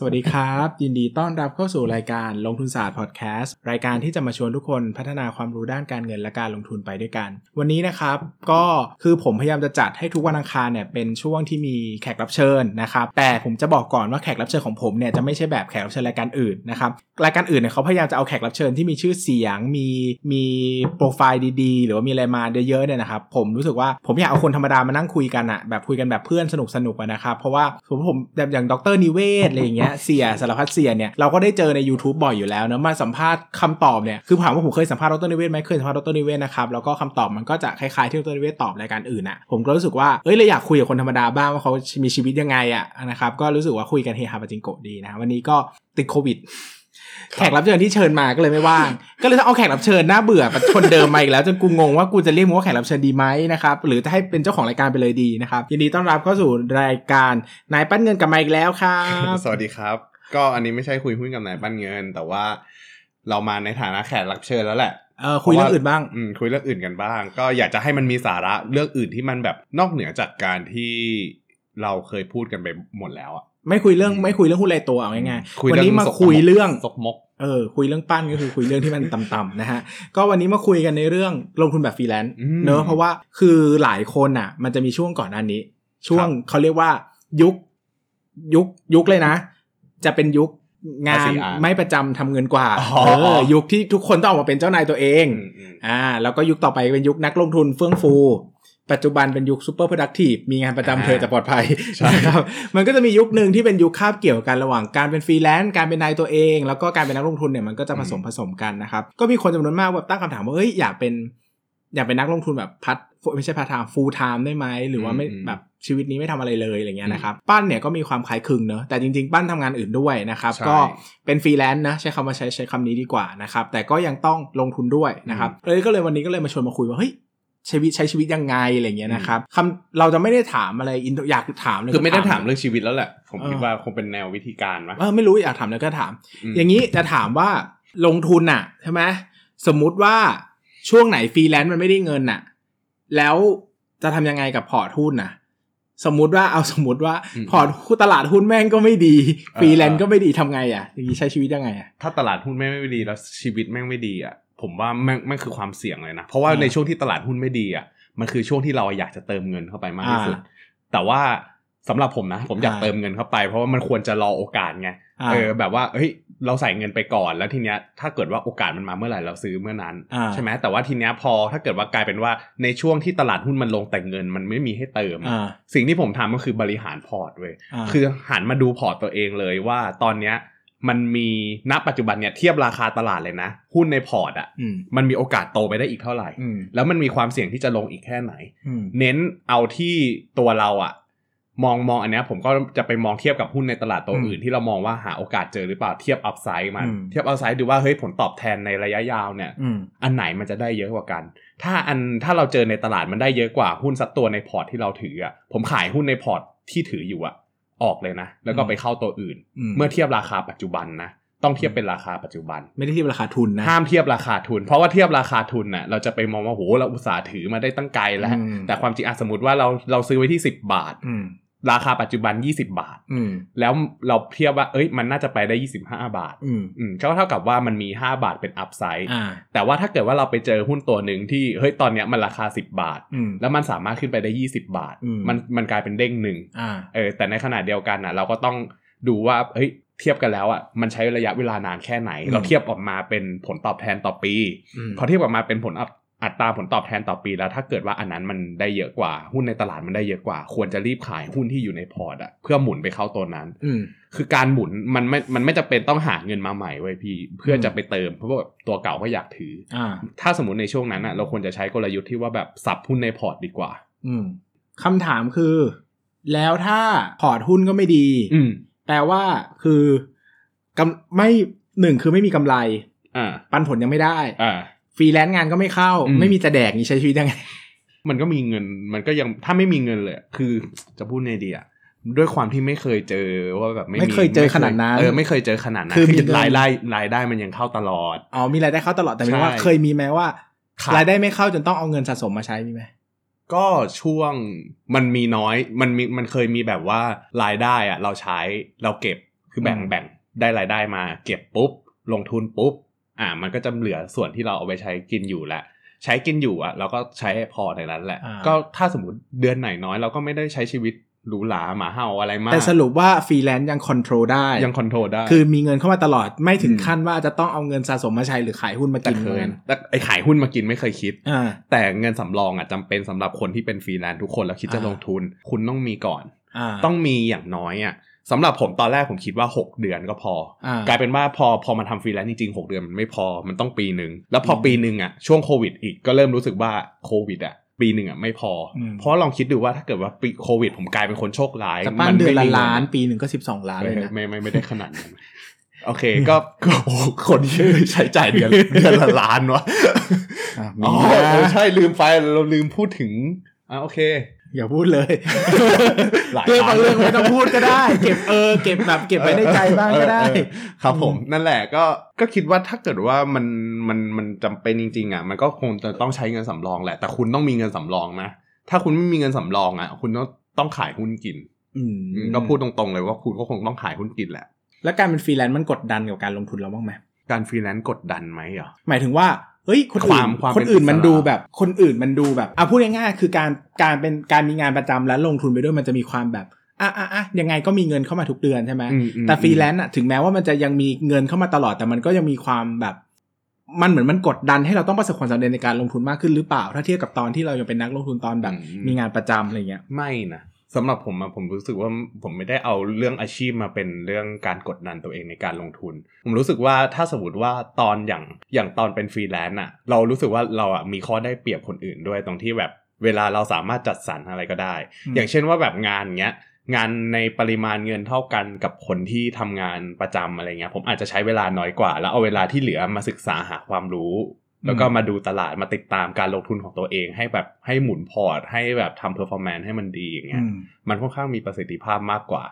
สวัสดีครับ ยินดีต้อนรับเข้าสู่รายการลงทุนศาสตร์พอดแคสต์รายการที่จะมาชวนทุกคนพัฒนาความรู้ด้านการเงินและการลงทุนไปด้วยกัน วันนี้นะครับก็คือผมพยายามจะจัดให้ทุกวันอังคารเนี่ยเป็นช่วงที่มีแขกรับเชิญนะครับแต่ผมจะบอกก่อนว่าแขกรับเชิญของผมเนี่ยจะไม่ใช่แบบแขกรับเชิญรายการอื่นนะครับรายการอื่นเนี่ยเขาพยายามจะเอาแขกรับเชิญที่มีชื่อเสียงมีมีโปรไฟล์ดีๆ หรือว่ามีอะไรมาเยอะๆเนี่ยนะครับผมรู้สึกว่าผมอยากเอาคนธรรมดามานั่งคุยกันอะแบบคุยกันแบบเพื่อนสนุกๆนะครับเพราะว่าผมผมแบบอย่างดรนิเวศอะไรอย่างเงี้ยเสียสารพัดเสียเนี่ยเราก็ได้เจอใน YouTube บ่อยอยู่แล้วเนะมาสัมภาษณ์คำตอบเนี่ยคือถามว่าผมเคยสัมภาษณ์ดรนิเวศไหมเคยสัมภาษณ์ดรนิเวศนะครับแล้วก็คำตอบมันก็จะคล้ายๆที่ดรนิเวศตอบรายการอื่นอะผมก็รู้สึกว่าเอ้ยเราอยากคุยกับคนธรรมดาบ้างว่าเขามีชีวิตยังไงอะนะครับก็รู้สึกว่าคุยกันเฮฮาปาจิงโกะดีนะวันนี้ก็ติดโควิด แขกรับเชิญที่เชิญมาก็เลยไม่ว่าง ก็เลยต้องเอาแขกรับเชิญน่าเบื่อคนเดิมมาอีกแล้วจนกูงงว่ากูจะเรียกมึงว่าแขกรับเชิญดีไหมนะครับหรือจะให้เป็นเจ้าของรายการไปเลยดีนะครับยินดีต้อนรับเข้าสู่รายการนายปั้นเงินกับมาอีกแล้วครับสวัสดีครับ ก็อันนี้ไม่ใช่คุยหุ้นกับนายปั้นเงิน แต่ว่าเรามาในฐานะแขกรับเชิญแล้วแหละเออคุยเรื่องอื่นบ้างอืมคุยเรื่องอื่นกันบ้าง ก็อยากจะให้มันมีสาระเรื่องอื่นที่มันแบบนอกเหนือจากการที่เราเคยพูดกันไปหมดแล้วอะ ไม่คุยเรื่องไม่คุยเรื่องหุ้นรายตัวเอาง่ายคุยๆวันเรื่องนี้มาสกมกคุยเรื่องซกมกเออคุยเรื่องปั้นก็คือคุยเรื่องที่มันต่ำๆนะฮะก็วันนี้มาคุยกันในเรื่องลงทุนแบบฟรีแลนซ์อืมเนอะเพราะว่าคือหลายคนอะ มันจะมีช่วงก่อนหน้านี้ ช่วงเขาเรียกว่ายุคยุคยุคเลยนะ จะเป็นยุคงาน RCR ไม่ประจำทำเงินกว่าอ๋อเออยุคที่ทุกคนต้องออกมาเป็นเจ้านายตัวเองอืมอืมอ่าแล้วก็ยุคต่อไปเป็นยุคนักลงทุนเฟื่องฟู ปัจจุบันเป็นยุคซูเปอร์ r o ดักทีฟมีงานประจำอ่าเธอจะปลอดภัยใช่นะครับมันก็จะมียุคหนึ่งที่เป็นยุคคาบเกี่ยวกันระหว่างการเป็นฟรีแลนซ์การเป็นนายตัวเอง แล้วก็การเป็นนักลงทุนเนี่ยมันก็จะผสมผสมกันนะครับก็มีคนจำนวนมากแบบตั้งคำถามว่าเอ้ยอยากเป็น อยากเป็นนักลงทุนแบบ part ไม่ใช่ part-time full-time ได้ไหมหรือว่าไม่อืมแบบชีวิตนี้ไม่ทำอะไรเลยอะไรเงี้ยนะครับปั้นเนี่ยก็มีความคล้ายคลึงเนอะแต่จริงๆ ปั้นทำงานอื่นด้วยนะครับใช่ก็เป็นฟรีแลนซ์นะใช้คำว่าใช้ใช้คำนี้ดีกว่านะครับแต่ก็ยังต้องลงทุนด้วยนะครับเลยก็เลยวันนี้ก็เลยมาชวนมาคุยว่าเฮ้ย ชีวิตใช้ชีวิตยังไงอะไรเงี้ยนะครับคำเราจะไม่ได้ถามอะไรอินอยากถามเลยคือไม่ได้ก็ถามเรื่องชีวิตแล้วแหละผมเออคิดว่าคงเป็นแนววิธีการวะเออไม่รู้อยากถามแล้วก็ถามมอย่างนี้จะถามว่าลงทุนน่ะใช่ไหมสมมุติว่าช่วงไหนฟรีแลนซ์มันไม่ได้เงินน่ะ แล้วจะทำยังไงกับพอร์ตหุ้นน่ะ สมมุติว่าเอาสมมติว่าพอร์ตหุ้นตลาดหุ้นแม่งก็ไม่ดีฟรีแลนซ์ก็ไม่ดีทำไงอะอย่างนี้ใช้ชีวิตยังไงอะถ้าตลาดหุ้นแม่งไม่ดีแล้วชีวิตแม่งไม่ดีอะ ผมว่าแม่งแม่งคือความเสี่ยงเลยนะ เพราะว่าอ่าในช่วงที่ตลาดหุ้นไม่ดีอะมันคือช่วงที่เราอยากจะเติมเงินเข้าไปมากที่สุดอ่าแต่ว่าสำหรับผมนะ ผมอยากอ่าเติมเงินเข้าไป เพราะว่ามันควรจะรอโอกาสไงอ่าเออแบบว่าเฮ้ยเราใส่เงินไปก่อนแล้วทีเนี้ยถ้าเกิดว่าโอกาสมันมาเมื่อไหร่เราซื้อเมื่อนั้นอ่าใช่ไหมแต่ว่าทีเนี้ยพอถ้าเกิดว่ากลายเป็นว่าในช่วงที่ตลาดหุ้นมันลงแต่เงินมันไม่มีให้เติมอะอ่าสิ่งที่ผมทำก็คือบริหารพอร์ตเว้ยอ่าคือหันมาดูพอร์ตตัวเองเลยว่าตอนเนี้ย มันมีณปัจจุบันเนี่ยเทียบราคาตลาดเลยนะ หุ้นในพอร์ตอะอืมมันมีโอกาสโตไปได้อีกเท่าไหร่อืมแล้วมันมีความเสี่ยงที่จะลงอีกแค่ไหนอืมเน้นเอาที่ตัวเราอะ มองมองอันเนี้ยผมก็จะไปมองเทียบกับหุ้นในตลาดตัวอืมอื่น ที่เรามองว่าหาโอกาสเจอหรือเปล่าเทียบ upside มันอืมเทียบ upside ดูว่าเฮ้ยผลตอบแทนในระยะยาวเนี่ยอืมอันไหนมันจะได้เยอะกว่ากัน ถ้าอันถ้าเราเจอในตลาดมันได้เยอะกว่าหุ้นสักตัวในพอร์ตที่เราถืออะผมขายหุ้นในพอร์ตที่ถืออยู่อะ ออกเลยนะ แล้วก็ไปเข้าตัวอื่นอืมเมื่อเทียบราคาปัจจุบันนะต้องเทียบเป็นราคาปัจจุบัน ไม่ได้ที่ราคาทุนนะห้ามเทียบราคาทุน เพราะว่าเทียบราคาทุนน่ะเราจะไปมองว่าโหเราอุตสาห์ถือมาได้ตั้งไกลแล้วอืมแต่ความจริงอะสมมติว่าเราเราซื้อไว้ที่ 10 บาทอืม ราคาปัจจุบัน 20 บาทอืมแล้วเราเทียบว่า เอ้ย มันน่าจะไปได้ 25 บาท อืมอืมก็เท่ากับว่ามันมี 5 บาทเป็นอัพไซด์อ่าแต่ว่าถ้าเกิดว่าเราไปเจอหุ้นตัวหนึ่งที่ เฮ้ย ตอนเนี้ยมันราคา 10 บาทอืมแล้วมันสามารถขึ้นไปได้ 20 บาทอืมมัน มันกลายเป็นเด้งหนึ่งอ่าเออ แต่ในขณะเดียวกันอะ เราก็ต้องดูว่า เฮ้ย เทียบกันแล้วอะ มันใช้ระยะเวลานานแค่ไหนอืมเราเทียบออกมาเป็นผลตอบแทนต่อปีอืมพอเทียบออกมาเป็นผล อัพอัตราผลตอบแทนต่อปีแล้วถ้าเกิดว่าอันนั้นมันได้เยอะกว่า หุ้นในตลาดมันได้เยอะกว่า ควรจะรีบขายหุ้นที่อยู่ในพอร์ตอะเพื่อหมุนไปเข้าตัวนั้นอืมคือการหมุนมันไม่มันไม่จำเป็นต้องหาเงินมาใหม่เว้ยพี่ เพื่ออมจะไปเติมเพราะว่าตัวเก่าก็อยากถืออ่าถ้าสมมติในช่วงนั้นอะเราควรจะใช้กลยุทธ์ที่ว่าแบบสับหุ้นในพอร์ตดีกว่า อืมคำถามคือ แล้วถ้าพอร์ตหุ้นก็ไม่ดี อืมแปลว่าคือกำไม่หนึ่งคือไม่มีกำไร อ่า ปันผลยังไม่ได้ อ่า ฟรีแลนซ์งานก็ไม่เข้าอืมไม่มีจะแดกนี่ใช้ชีวิตยังไง มันก็มีเงิน มันก็ยังถ้าไม่มีเงินเลยอะคือจะพูดไงดีอะด้วยความที่ไม่เคยเจอว่าแบบไม่เคยเจอขนาดนั้นเออไม่เคยเจอขนาดนั้นคือคือมีเงินรายได้รายได้มันยังเข้าตลอดอ๋อมีรายได้เข้าตลอดแต่ไม่ว่าใช่เคยมีไหมว่าครับรายได้ไม่เข้าจนต้องเอาเงินสะสมมาใช้มีไหมก็ช่วงมันมีน้อยมันมีมันเคยมีแบบว่ารายได้อะเราใช้เราเก็บคือแบ่งอืมแบ่งได้รายได้มา เก็บปุ๊บลงทุนปุ๊บ อ่า มันก็จะเหลือส่วนที่เราเอาไปใช้กินอยู่แหละ ใช้กินอยู่อะเราก็ใช้ให้พอในนั้นแหละอ่าก็ถ้าสมมติเดือนไหนน้อยเราก็ไม่ได้ใช้ชีวิตหรูหราหมาเห่าอะไรมาก แต่สรุปว่าฟรีแลนซ์ยัง control ได้ ยัง control ได้ คือมีเงินเข้ามาตลอดไม่ถึงอืมขั้นว่าจะต้องเอาเงินสะสมมาใช้หรือขายหุ้นมาแต่กินเคยเงินแต่ไอขายหุ้นมากินไม่เคยคิดอ่าแต่เงินสำรองอะจำเป็นสำหรับคนที่เป็นฟรีแลนซ์ทุกคนแล้วคิดจะอ่าลงทุน คุณต้องมีก่อนอ่าต้องมีอย่างน้อยอะ สำหรับผมตอนแรกผมคิดว่า 6 เดือนก็พออ่ากลายเป็นว่าพอพอมาทำฟรีแลนซ์จริงๆ 6 เดือนมันไม่พอมันต้องปีหนึ่งแล้วพออมปีหนึ่งอะช่วงโควิดอีกก็เริ่มรู้สึกว่าโควิดอะปีหนึ่งอะไม่พออมเพราะลองคิดดูว่าถ้าเกิดว่าปีโควิด ผมกลายเป็นคนโชคร้ายจะปั้นมัเดือนละไม่มีงิล้านปีหนึ่งก็สิบสองล้านเลยไม่นะไม่ไม่ไม่ได้ขนาดนั้นโอเคก็ก็โอ้โหคนที่ใช้จ่ายเดือนเดือนละล้านวะอะอ๋อมีนะเออใช่ลืมไปเราลืมพูดถึงอะโอเค อย่าพูดเลยหลายเรื่องบางครั้งเรื่องไม่ต้องพูดก็ได้ เก็บเออเก็บแบบเก็บไว้ในใจบ้างก็ได้เออเออครับผมนั่นแหละก็ก็คิดว่าถ้าเกิดว่ามันมันมันจำเป็นจริงๆอะมันก็คงจะต้องใช้เงินสำรองแหละ แต่คุณต้องมีเงินสำรองนะถ้าคุณไม่มีเงินสำรองอะ คุณต้องต้องขายหุ้นกินอืมก็พูดตรงๆเลยว่าคุณก็คงต้องขายหุ้นกินแหละ แล้วการเป็นฟรีแลนซ์มันกดดันกับการลงทุนเราบ้างไหมการฟรีแลนซ์กดดันไหมเหรอหมายถึงว่า เฮ้ยคนอื่ควานมความคนอื่นเป็นอิสระมันดูแบบ คนอื่นมันดูแบบอะพูดง่ายๆคือการการเป็นการมีงานประจำแล้วลงทุนไปด้วยมันจะมีความแบบอะอะอะยังไงก็มีเงินเข้ามาทุกเดือนใช่ไหมอืมอืมแต่ฟรีแลนซ์อะถึงแม้ว่ามันจะยังมีเงินเข้ามาตลอดแต่มันก็ยังมีความแบบมันเหมือนมันกดดันให้เราต้องประสบความสำเร็จในการลงทุนมากขึ้นหรือเปล่า ถ้าเทียบกับตอนที่เรายังเป็นนักลงทุนตอนแบบมีงานประจำอะไรเงี้ยไม่นะ สำหรับผมอะผมรู้สึกว่าผมไม่ได้เอาเรื่องอาชีพมาเป็นเรื่องการกดดันตัวเองในการลงทุน ผมรู้สึกว่าถ้าสมมติว่าตอนอย่างอย่างตอนเป็นฟรีแลนซ์อะเรารู้สึกว่าเราอะมีข้อได้เปรียบคนอื่นด้วยตรงที่แบบเวลาเราสามารถจัดสรรอะไรก็ได้อืมอย่างเช่นว่าแบบงานเงี้ยงานในปริมาณเงินเท่ากันกับคนที่ทำงานประจำอะไรเงี้ยผมอาจจะใช้เวลาน้อยกว่า แล้วเอาเวลาที่เหลือมาศึกษาหาความรู้ แล้วก็มาดูตลาดมาติดตามการลงทุนของตัวเองให้แบบให้หมุนพอร์ต ให้แบบทำ performance ให้มันดีอย่างเงี้ยอืมมันค่อนข้างมีประสิทธิภาพมากกว่า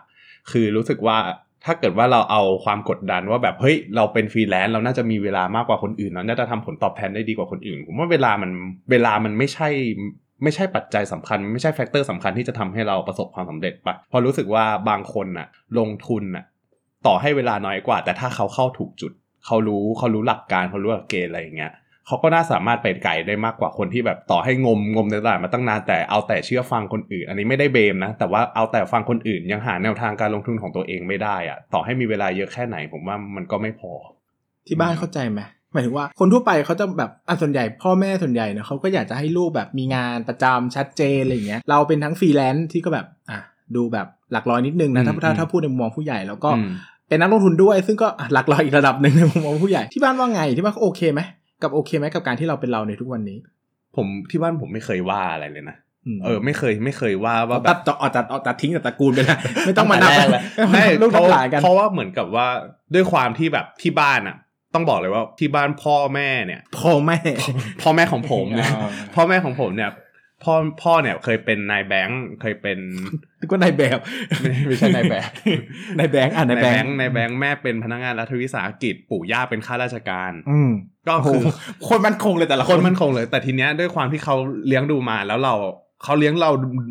คือรู้สึกว่าถ้าเกิดว่าเราเอาความกดดันว่าแบบเฮ้ยเราเป็นฟรีแลนซ์เราน่าจะมีเวลามากกว่าคนอื่นเราน่าจะทำผลตอบแทนได้ดีกว่าคนอื่น ผมว่าเวลามันเวลามันไม่ใช่ไม่ใช่ปัจจัยสำคัญ ไม่ใช่ factor สำคัญที่จะทำให้เราประสบความสำเร็จปะผมรู้สึกว่าบางคนน่ะ ลงทุนน่ะ ต่อให้เวลาน้อยกว่า แต่ถ้าเขาเข้าถูกจุด เขารู้เขารู้หลักการเขารู้หลักเกณฑ์อะไรอย่างเงี้ย เขาก็น่าสามารถไปไกลได้มากกว่าคนที่แบบต่อให้งมงมในตลาดมาตั้งนานแต่เอาแต่เชื่อฟังคนอื่น อันนี้ไม่ได้ blame นะ แต่ว่าเอาแต่ฟังคนอื่น ยังหาแนวทางการลงทุนของตัวเองไม่ได้อะต่อให้มีเวลาเยอะแค่ไหน ผมว่ามันก็ไม่พอ ที่บ้านเข้าใจไหมหมายถึงว่าคนทั่วไปเขาจะแบบอะส่วนใหญ่พ่อแม่ส่วนใหญ่เนอะเขาก็อยากจะให้ลูกแบบมีงานประจำชัดเจนอะไรอย่างเงี้ยเราเป็นทั้งฟรีแลนซ์ที่ก็แบบอะดูแบบหลักร้อยนิดนึงนะถ้าอืมถ้าอืมถ้าพูดในมุมมองผู้ใหญ่แล้วก็อืมเป็นนักลงทุนด้วย ซึ่งก็อะหลักร้อยอีกระดับหนึ่งในมุมมองผู้ใหญ่ที่บ้านว่าไงที่บ้านเขาโอเคไหม กับโอเคไหมกับการที่เราเป็นเราในทุกวันนี้ ผมที่บ้านผมไม่เคยว่าอะไรเลยนะมเออไม่เคยไม่เคยว่าว่าแบตับดต่อตัดตัดตัดทิ้งแต่ตระกูลไปเลยไม่ต้องมานับตั้งแต่แรกเลยไม่ลูกเพราะน้ำหลานกันเพราะว่าเหมือนกับว่าด้วยความที่แบบที่บ้านอะ ต้องบอกเลยว่าที่บ้านพ่อแม่เนี่ย พ่อแม่พ่อแม่ของผมเนี่ยอ่าพ่อแม่ของผมเนี่ย พ่อพ่อเนี่ยเคยเป็นนายแบงค์เคยเป็นนึกว่านายแบบไม่ไม่ใช่นายแบบนายแบงค์อะนายแบงค์นายแบงค์แม่เป็นพนักงานรัฐวิสาหกิจปู่ย่าเป็นข้าราชการ อืมก็โอ้โหคือคนมันคงเลยแต่ละคนมันคงเลย แต่ทีเนี้ยด้วยความที่เขาเลี้ยงดูมาแล้วเรา เขาเลี้ยงเรา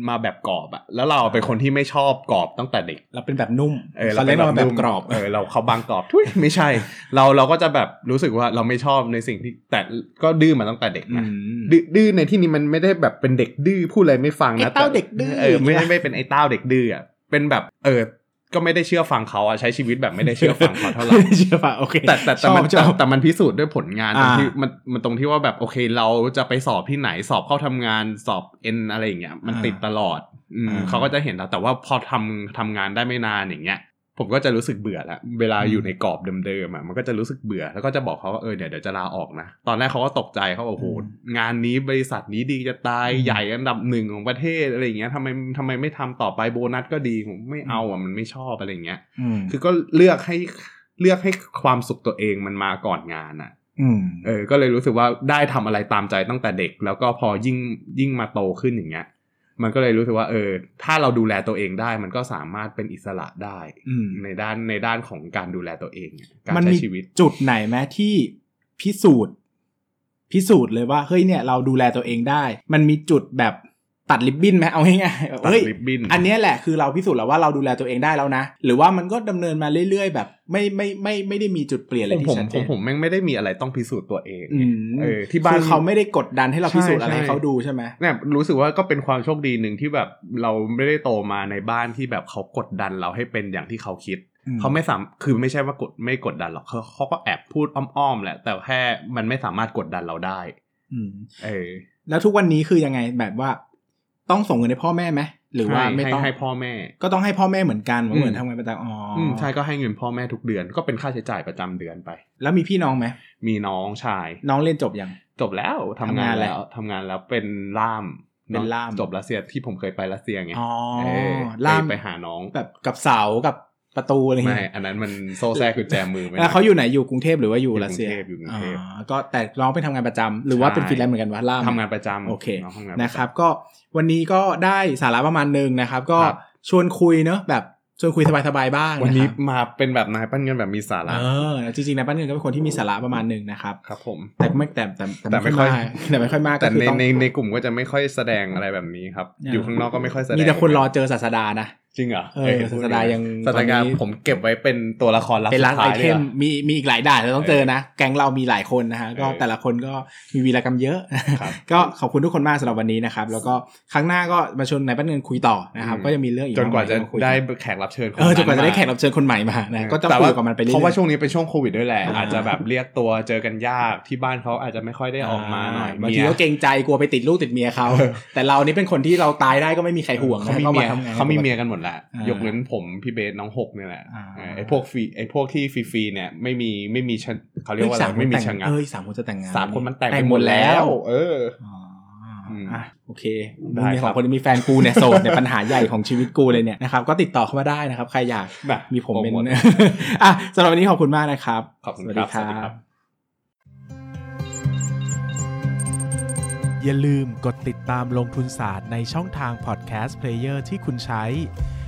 มาแบบกรอบอะแล้วเราเป็นคนที่ไม่ชอบกรอบตั้งแต่เด็ก เราเป็นแบบนุ่มเออเขาเรียกเราแบบกรอบเออเราเขาบางกรอบทุยไม่ใช่ เราเราก็จะแบบรู้สึกว่าเราไม่ชอบในสิ่งที่แต่ก็ดื้อมาตั้งแต่เด็กอืนะมดื้อดื้อในที่นี้มันไม่ได้แบบเป็นเด็กดื้อพูดอะไรไม่ฟังไอ้นะเต้าแต่เด็กดื้อเออไม่ได้ไม่เป็นไอ้เต้าเด็กดื้ออะเป็นแบบเออ ก็ไม่ได้เชื่อฟังเขาอะใช้ชีวิตแบบไม่ได้เชื่อฟังเขาเท่าไหร่เชื่อป่ะโอเคแต่แต่แต่มันชอบชอบแต่มันพิสูจน์ด้วยผลงานตรงอ่าที่มันมันตรงที่ว่าแบบโอเค เราจะไปสอบที่ไหนสอบเข้าทำงานสอบเอ็นอะไรอย่างเงี้ยมันติดตลอดอืมอ่าเขาก็จะเห็นเราแต่ว่าพอทำทำงานได้ไม่นานอย่างเงี้ย ผมก็จะรู้สึกเบื่อแล้วเวลาอืมอยู่ในกรอบเดิมๆอะมันก็จะรู้สึกเบื่อ แล้วก็จะบอกเขาว่าเออเดี๋ยวเดี๋ยวจะลาออกนะ ตอนแรกเขาก็ตกใจเขาบอกโอ้โหงานนี้บริษัทนี้ดีจะตายใหญ่อันดับหนึ่งของประเทศอะไรอย่างเงี้ยทำไมทำไมไม่ทำต่อไปโบนัสก็ดีผมไม่เอาอะมันไม่ชอบอะไรอย่างเงี้ยอืมคือก็เลือกให้เลือกให้ความสุขตัวเองมันมาก่อนงานอะอืมเออ ก็เลยรู้สึกว่าได้ทำอะไรตามใจตั้งแต่เด็ก แล้วก็พอยิ่งยิ่งมาโตขึ้นอย่างเงี้ย มันก็เลยรู้สึกว่าเออถ้าเราดูแลตัวเองได้ มันก็สามารถเป็นอิสระได้อืมในด้านในด้านของการดูแลตัวเอง การมันใช้มีชีวิตจุดไหนไหมที่พิสูจน์ พิสูจน์เลยว่าเฮ้ยเนี่ยเราดูแลตัวเองได้ มันมีจุดแบบ ตัดลิบบิ้นไหมเอาง่ายๆแบบตัดเฮ้ยริบบิ้นอันเนี้ยแหละคือเราพิสูจน์แล้วว่าเราดูแลตัวเองได้แล้วนะ หรือว่ามันก็ดำเนินมาเรื่อยๆ แบบ ไม่ไม่ไม่ไม่ได้มีจุดเปลี่ยนอะไรผมที่ผมชัดเจผมนผมแม่งไม่ได้มีอะไรต้องพิสูจน์ตัวเองอืมเออที่บ้าน คือเขาไม่ได้กดดันให้เราพิสูจน์อะไรใช่ ให้เขาดูใช่ไหม เนี่ยรู้สึกว่าก็เป็นความโชคดีหนึ่งที่แบบเราไม่ได้โตมาในบ้านที่แบบเขากดดันเราให้เป็นอย่างที่เขาคิด อืม เขาไม่สามคือไม่ใช่ว่ากดไม่กดดันหรอกเขาเขาก็แอบพูดอ้อมๆแหละ แต่แค่มันไม่สามารถกดดันเราได้ อืม เออ แล้วทุกวันนี้คือยังไงแบบว่า ต้องส่งเงินให้พ่อแม่ไหมหรือว่าให้ไม่ให้ต้องให้พ่อแม่ ก็ต้องให้พ่อแม่เหมือนกันอืมเหมือนทำงานประจำอ๋ออมใช่ก็ให้เงินพ่อแม่ทุกเดือนก็เป็นค่าใช้จ่ายประจำเดือนไป แล้วมีพี่น้องไหมมีน้องชาย น้องเรียนจบยังจบแล้วทำทำงางานนแล้แล้ววทำงานแล้วเป็นล่ามเป็นล่ามจบรัสเซียที่ผมเคยไปรัสเซียไงอ๋อเออล่ามไปไปหาน้องแบบกับเสากับ ประตูอะไรอย่างไม่เงี้ยอันนั้นมันโซ่แซ่กุญแจมือไปแล้วเขาอยู่ไหนอยู่กรุงเทพหรือว่าอยู่อยู่รัสเซียกรุงเทพอยู่กรุงเทพอ๋อก็แต่น้องไปทำงานประจำหรือว่าเป็นใช่ฟรีแลนซ์เหมือนกันวะล่ามทำงานประจำโอเคน้องทำงานประจำนะครับ ก็วันนี้ก็ได้สาระประมาณหนึ่งนะครับ ก็ครับชวนคุยเนอะแบบชวนคุยสบายๆบ้าง วันนี้นะครับมาเป็นแบบนายปั้นเงินแบบมีสาระเออจริงๆนายปั้นเงินก็เป็นคนที่มีสาระประมาณหนึ่งนะครับครับผมแต่ไม่แต่แต่แต่ไม่ค่อยมากแต่ไม่ค่อยมากแต่ก็คือในต้องในในกลุ่มก็จะไม่ค่อยแสดงอะไรแบบนี้ครับอ่าอยู่ข้างนอกก็ไม่ค่อยแสดงมีแต่คนรอเจอศาสดานะ จริงเหรอเออห็นพูศาสดายังศาสดาตอนนี้ผมเก็บไว้เป็นตัวละครลับเป็นสุร้านดไอท้ายเทเลยมอะมีมีอีกหลายด่านเราต้องเจอนะ แก๊งเรามีหลายคนนะฮะก็เออแต่ละคนก็มีวีรกรรมเยอะครับก็ขอบคุณทุกคนมากสำหรับวันนี้นะครับ แล้วก็ครั้งหน้าก็มาชวนนายปั้นเงินคุยต่อนะครับอืมก็จะมีเรื่องอีกจนกว่าจะมมยคุยได้แขกรับเชิญคเออจนกว่าจะได้มแขกรับเชิญคนใหม่มานะก็จะแต่คุว่ายกับมันไปเรื่อยๆเพราะว่าช่วงนี้เป็นช่วงโควิดด้วยแหละอ่าอาจจะแบบเรียกตัวเจอกันยากที่บ้านเขาอาจจะไม่ค่อยได้ออกมาหน่อยบางเมีทียก็เกรงใจกลัวไปติดลูกติดเมียเขาเออแต่เรานี่เป็นคนที่เราตายได้ก็ไม่มีใครห่วงเขามีนะเมียทำงนเขามีเมียกันหมดแหละอ่ายกเว้นผมพี่เบสน้องหกเนี่ยแหละอ่าเออไอ้พวกฟรีไอ้พวกที่ฟรีๆเนี่ยไม่มีไม่มีชะเขาเรียกว่าอะไรสามคนไม่มีแต่งชะงักเอ้ยสามคนจะแต่งงานสามคนมันแต่งแต่งไปหมดแล้ว เอออ๋ออืมอะโอเคได้มึงมีคสรัอบงคนที่มีแฟนกูเนี่ยโสดเนี่ยปัญหาใหญ่ของชีวิตกูเลยเนี่ยนะครับก็ติดต่อเข้ามาได้นะครับ ใครอยากแบบมีผมเป็นโปรโทอะสำหรับวันนี้ขอบคุณมากนะครับขอบคุณครับสวัสดีครับ อย่าลืมกดติดตามลงทุนศาสตร์ในช่องทางพอดแคสต์เพลเยอร์ที่คุณใช้